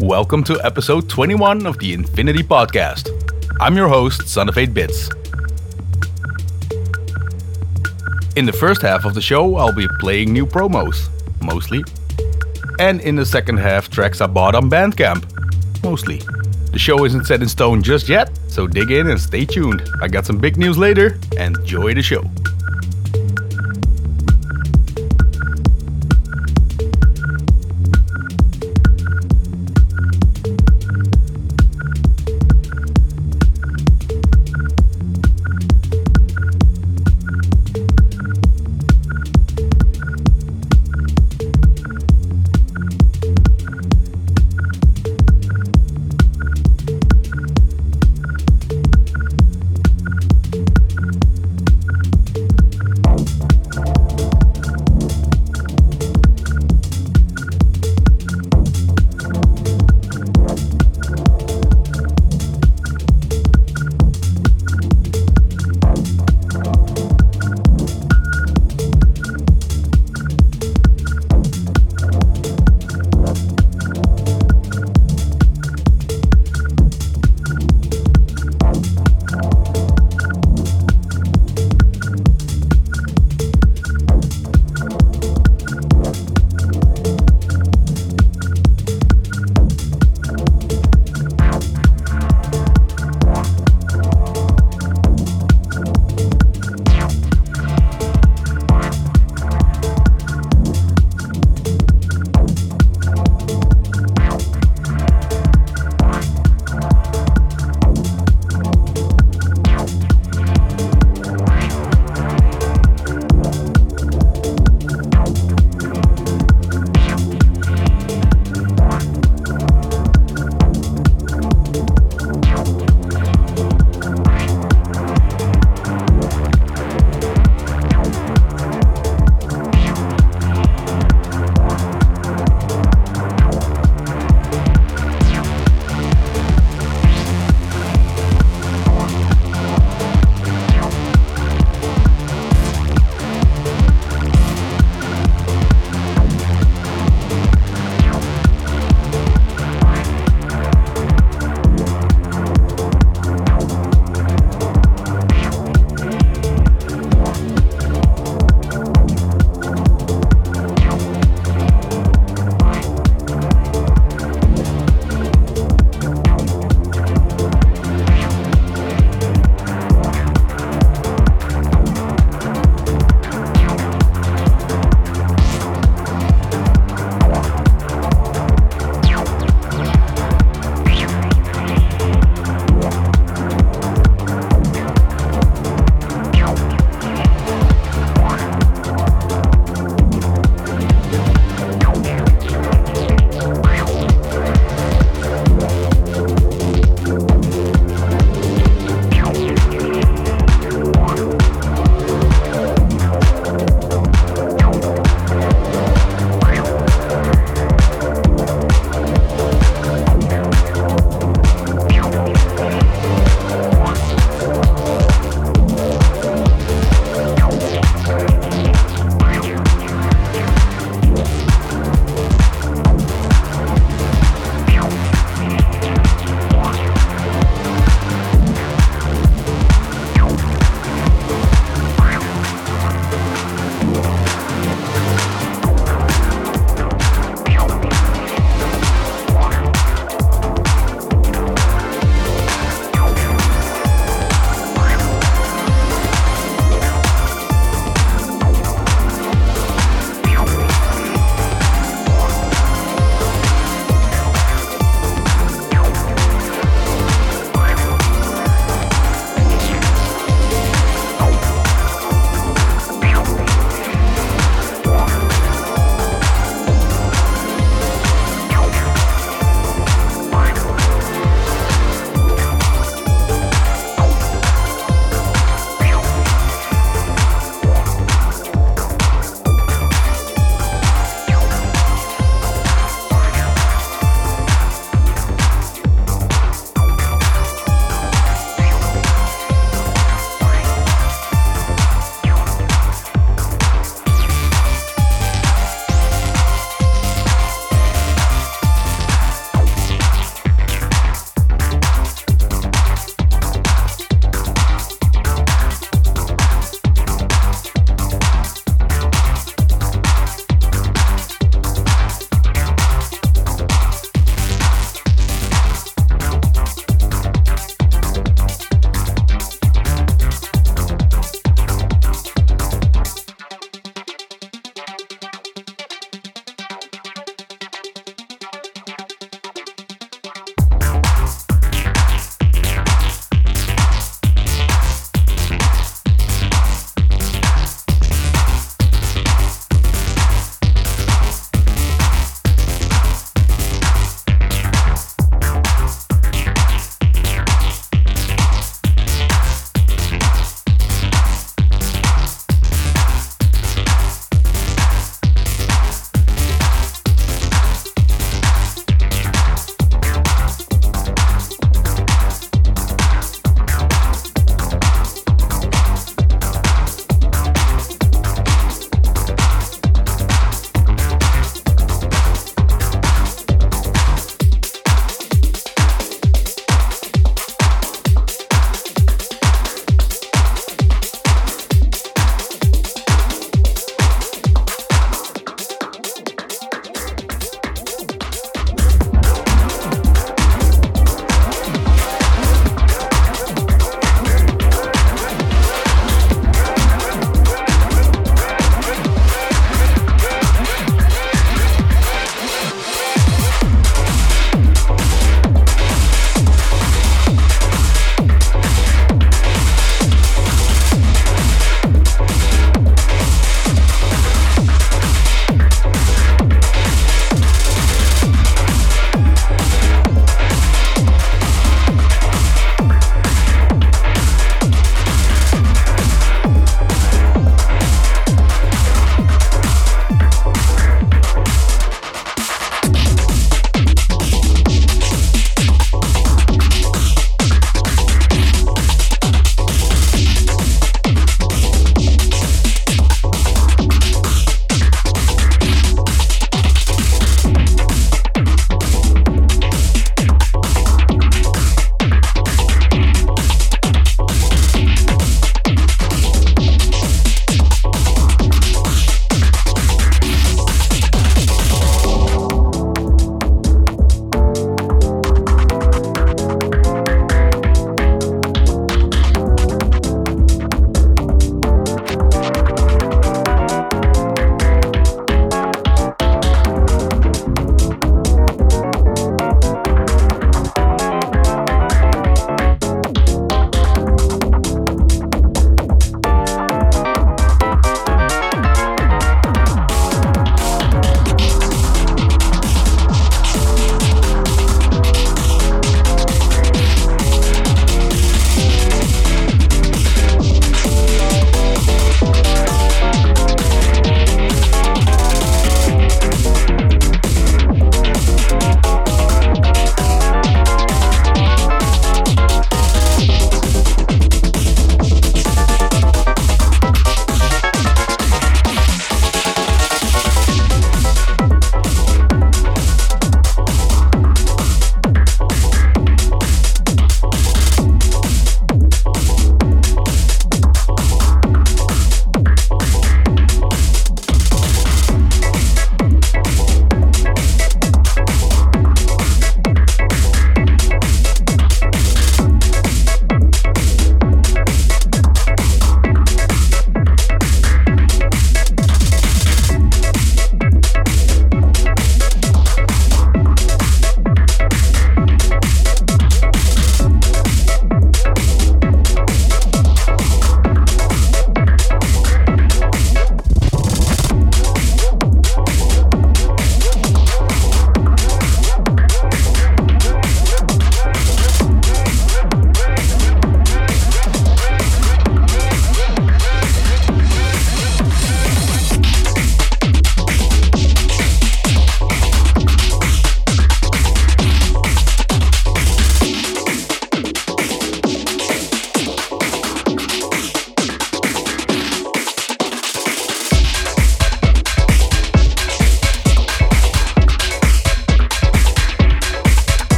Welcome to episode 21 of the Infinity Podcast. I'm your host, Son of 8 Bits. In the first half of the show, I'll be playing new promos, mostly. And in the second half, tracks I bought on Bandcamp, mostly. The show isn't set in stone just yet, so dig in and stay tuned. I got some big news later. Enjoy the show.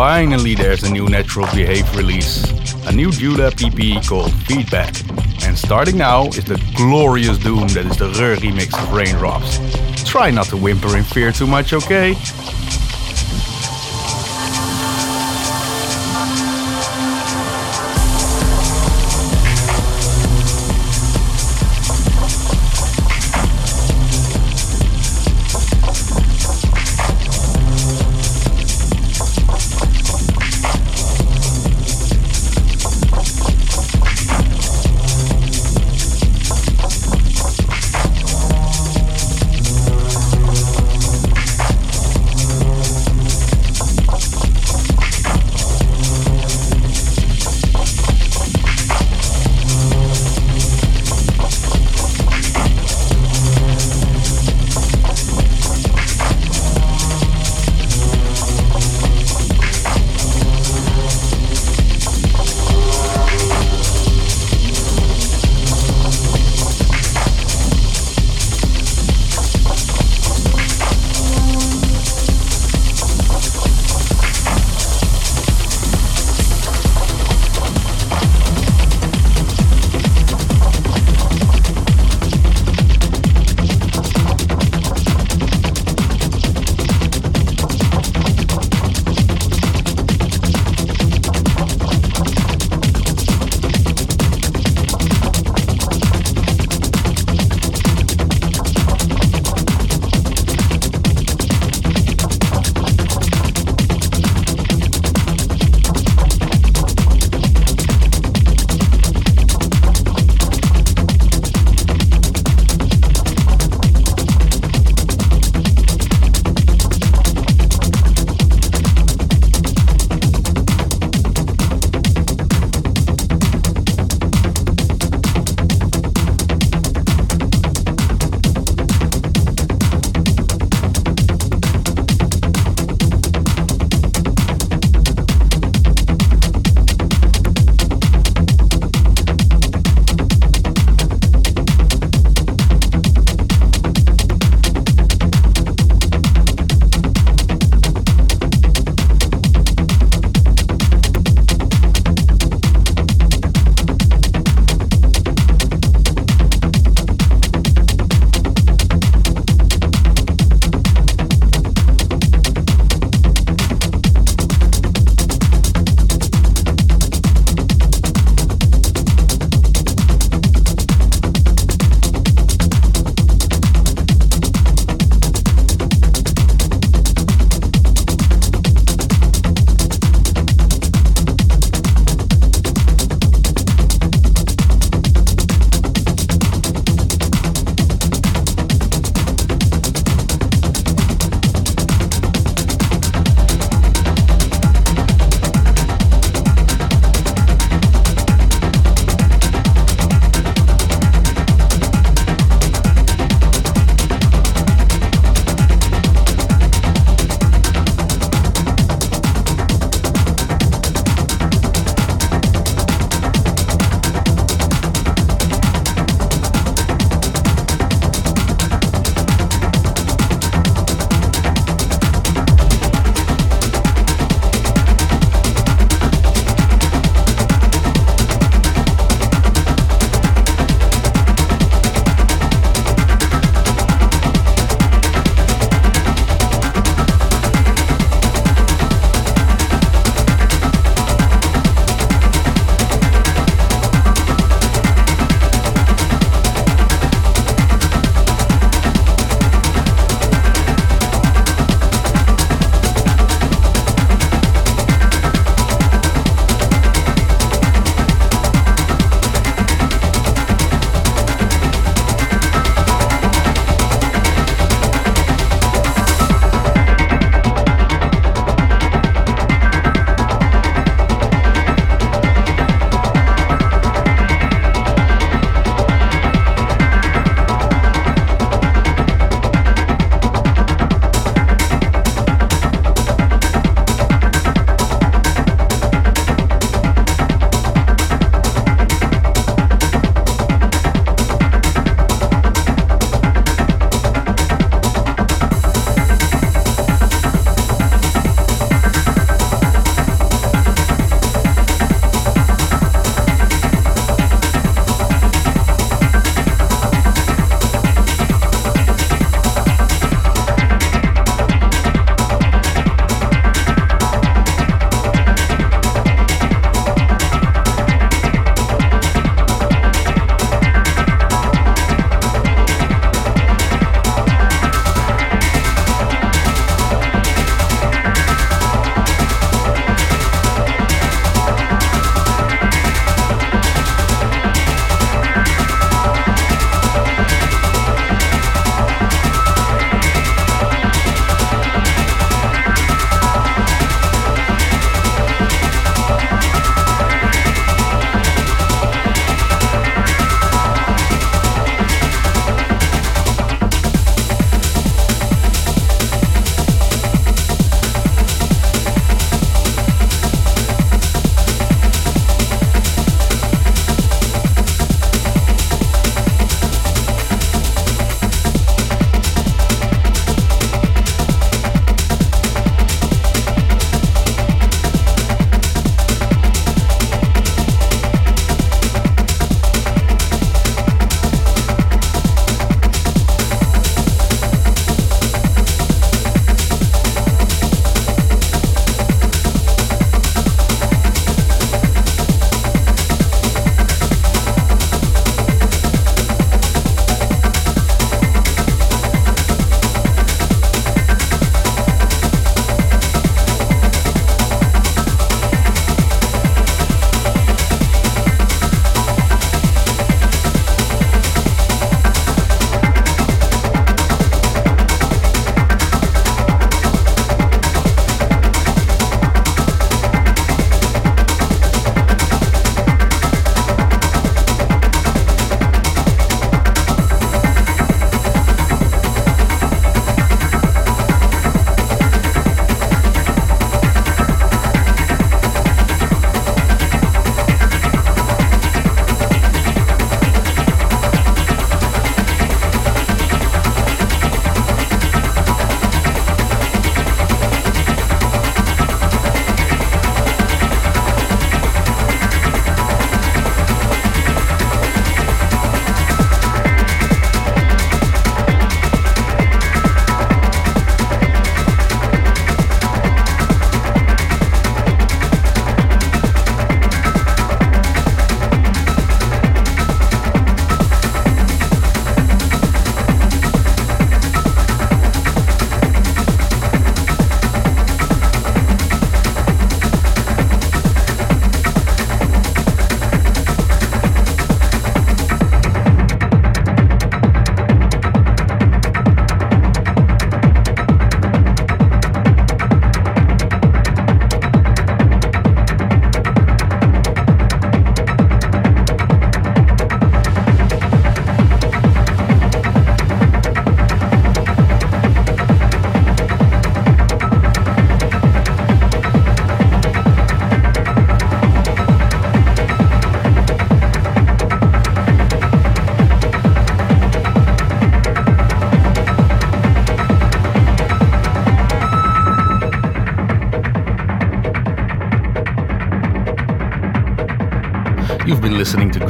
Finally, there's a new Natural Behave release, a new Dewlab EP called Feedback. And starting now is the glorious doom that is the Reur remix of Raindrops. Try not to whimper in fear too much, okay?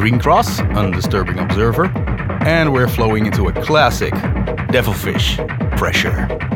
Green Cross, Undisturbing Observer, and we're flowing into a classic, Devilfish, Pressure.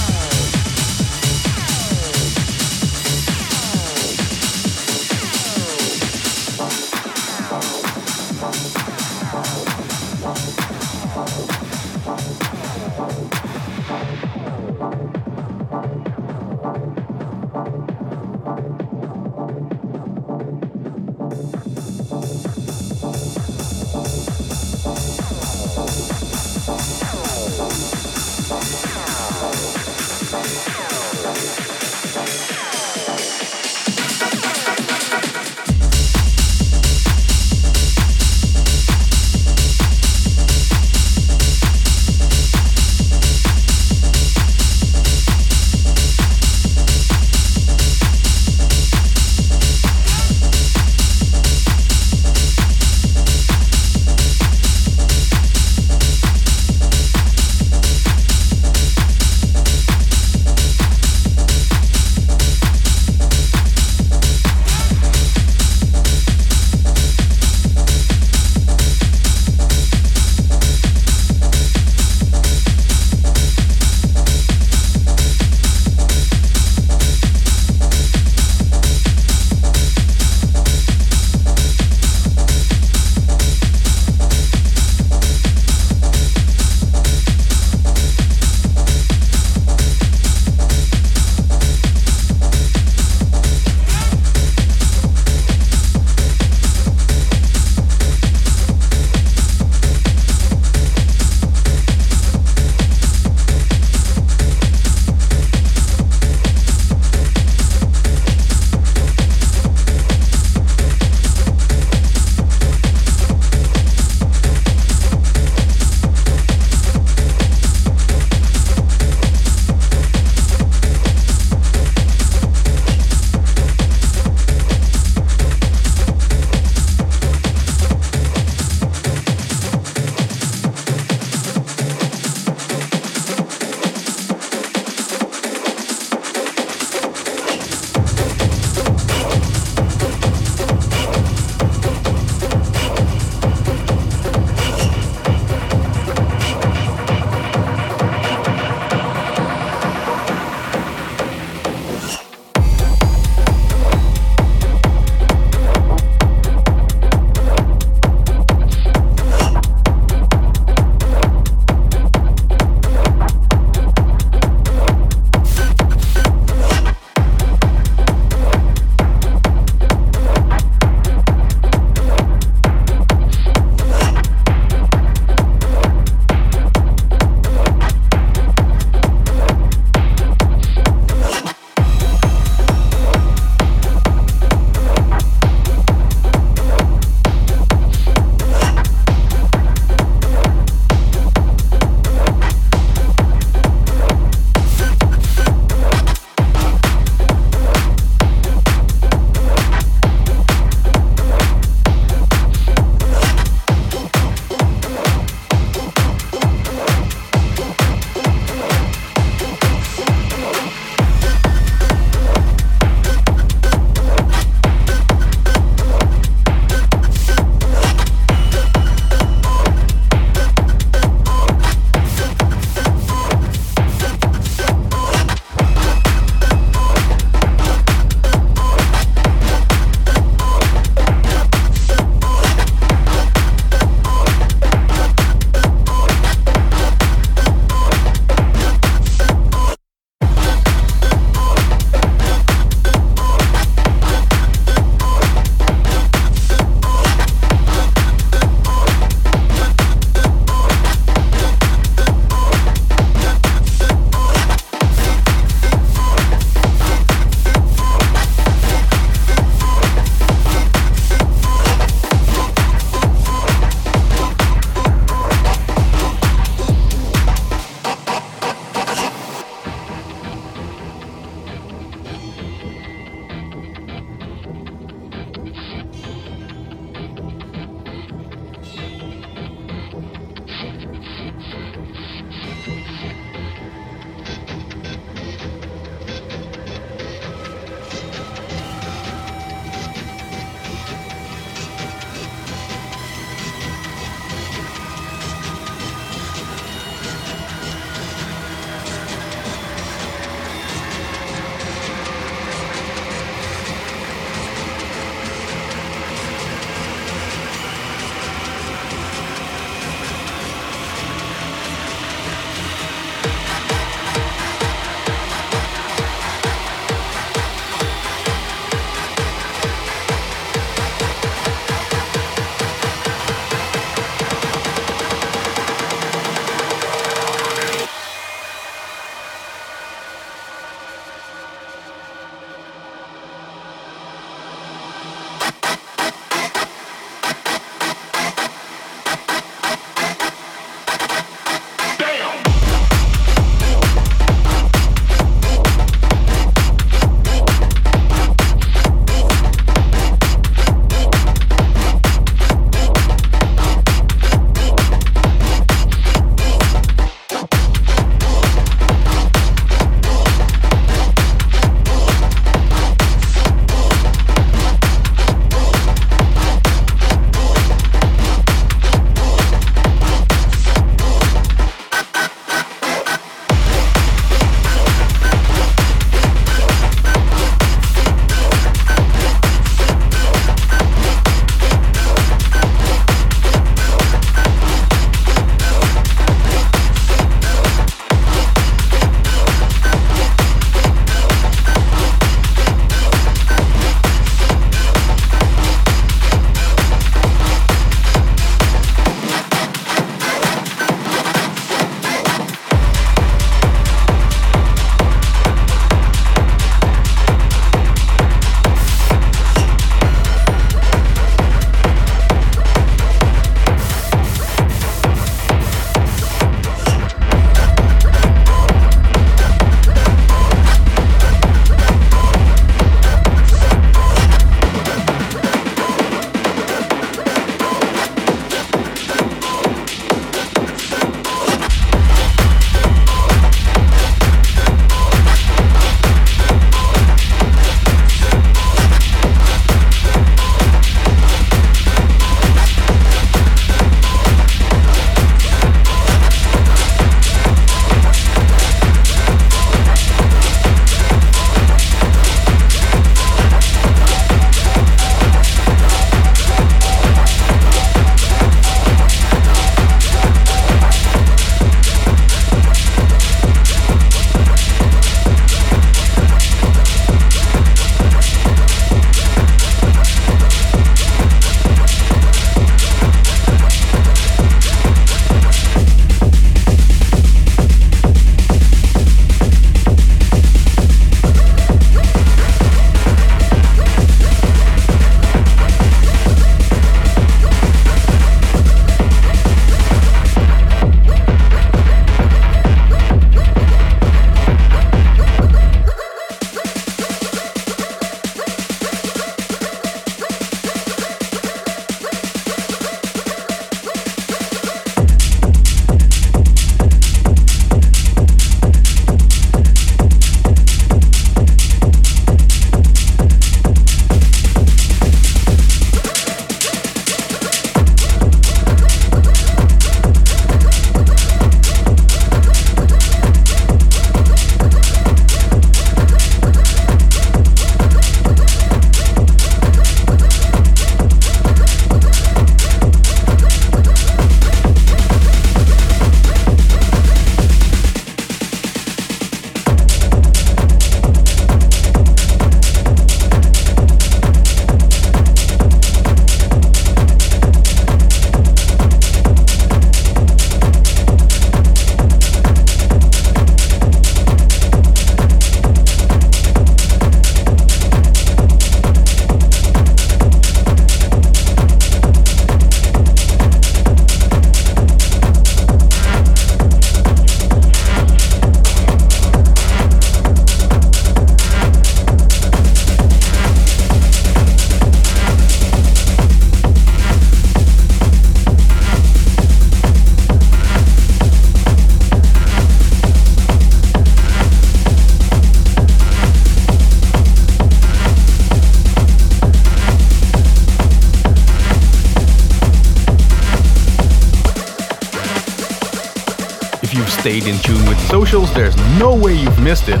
Stayed in tune with socials, there's no way you've missed it.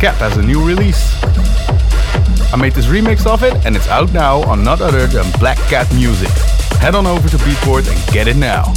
Cap has a new release. I made this remix of it and it's out now on not other than Black Cat Music. Head on over to Beatport and get it now.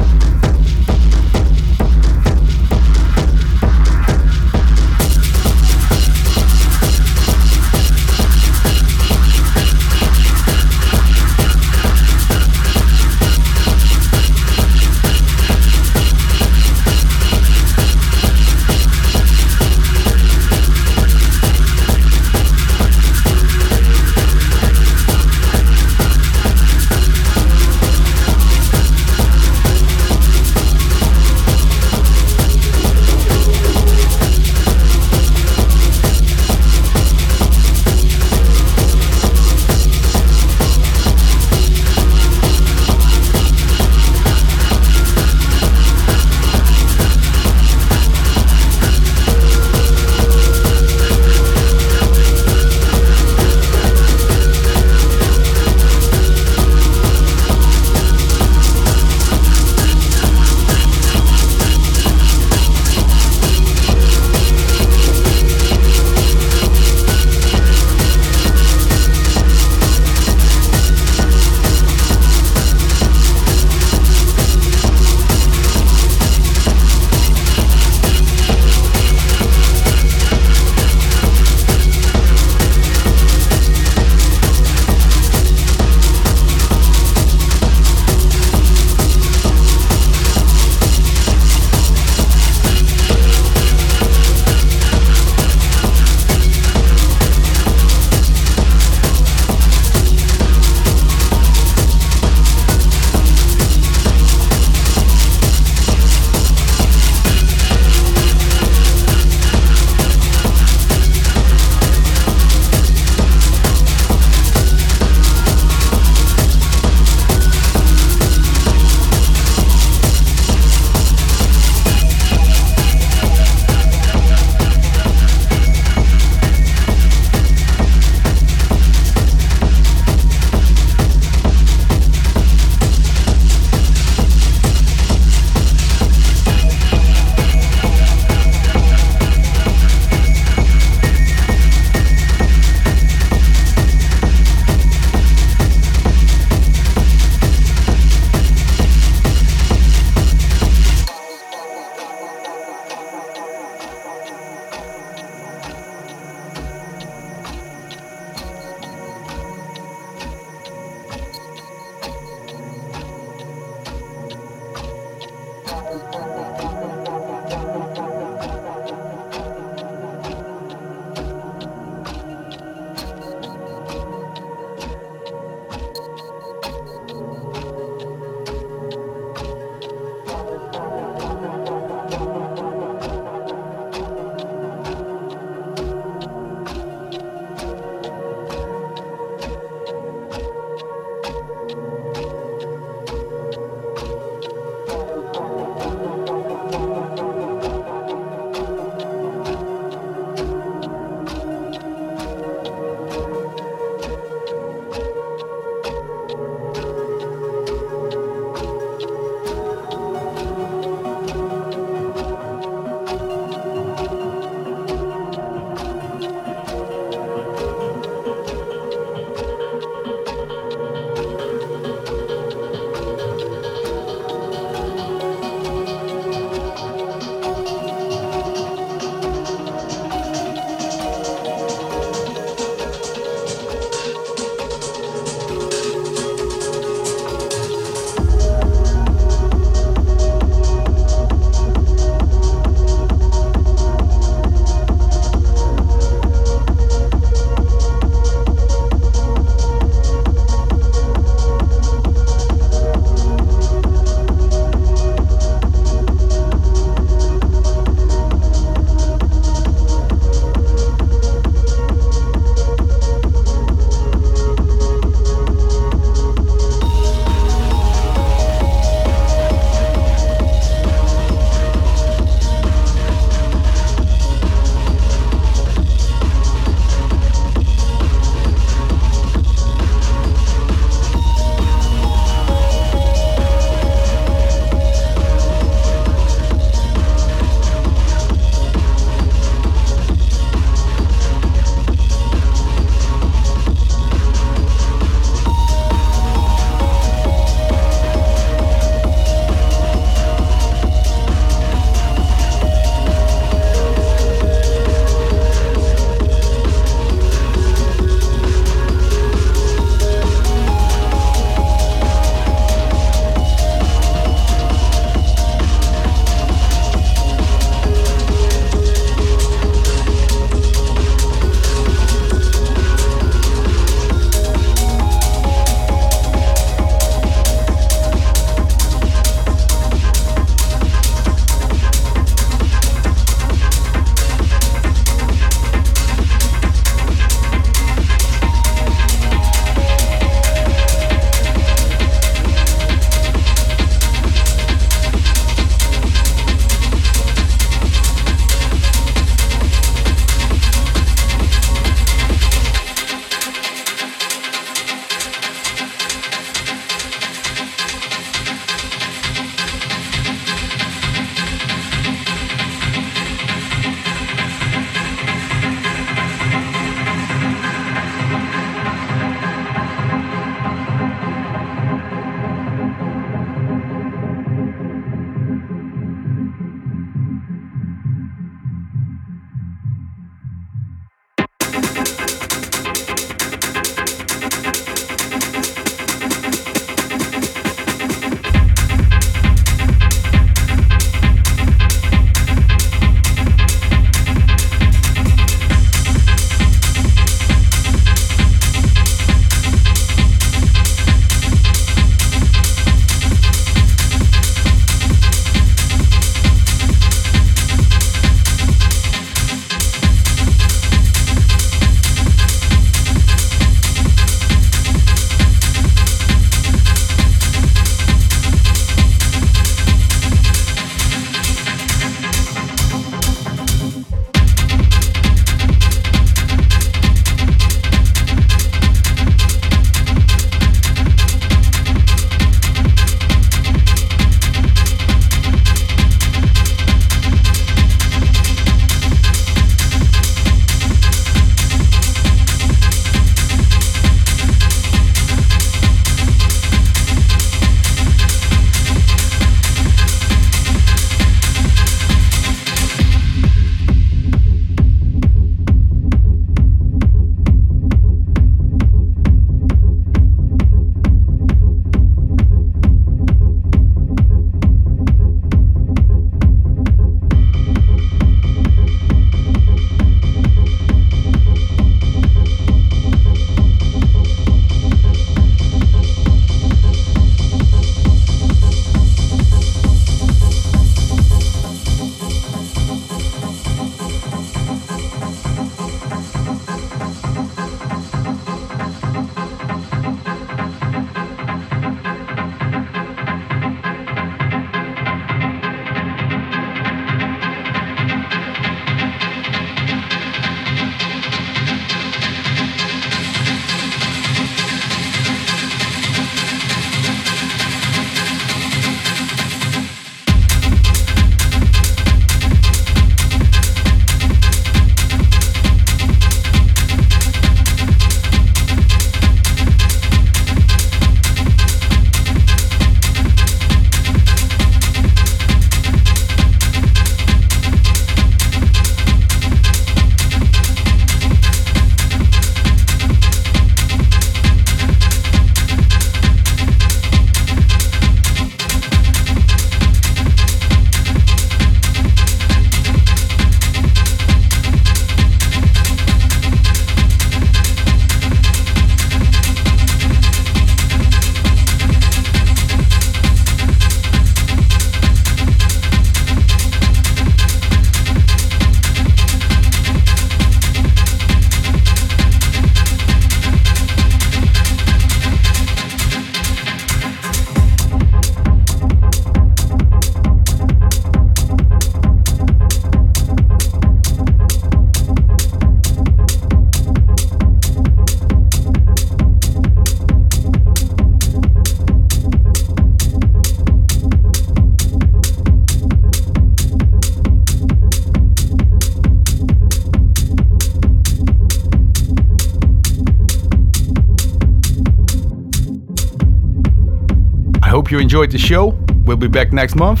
Enjoyed the show. We'll be back next month.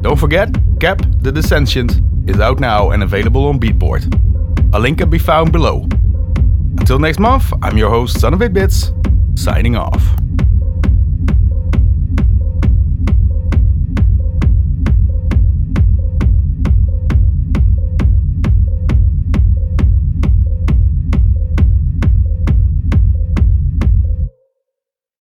Don't forget, Cap the Dissensions is out now and available on Beatport. A link can be found below. Until next month, I'm your host, Son of 8 Bits, signing off.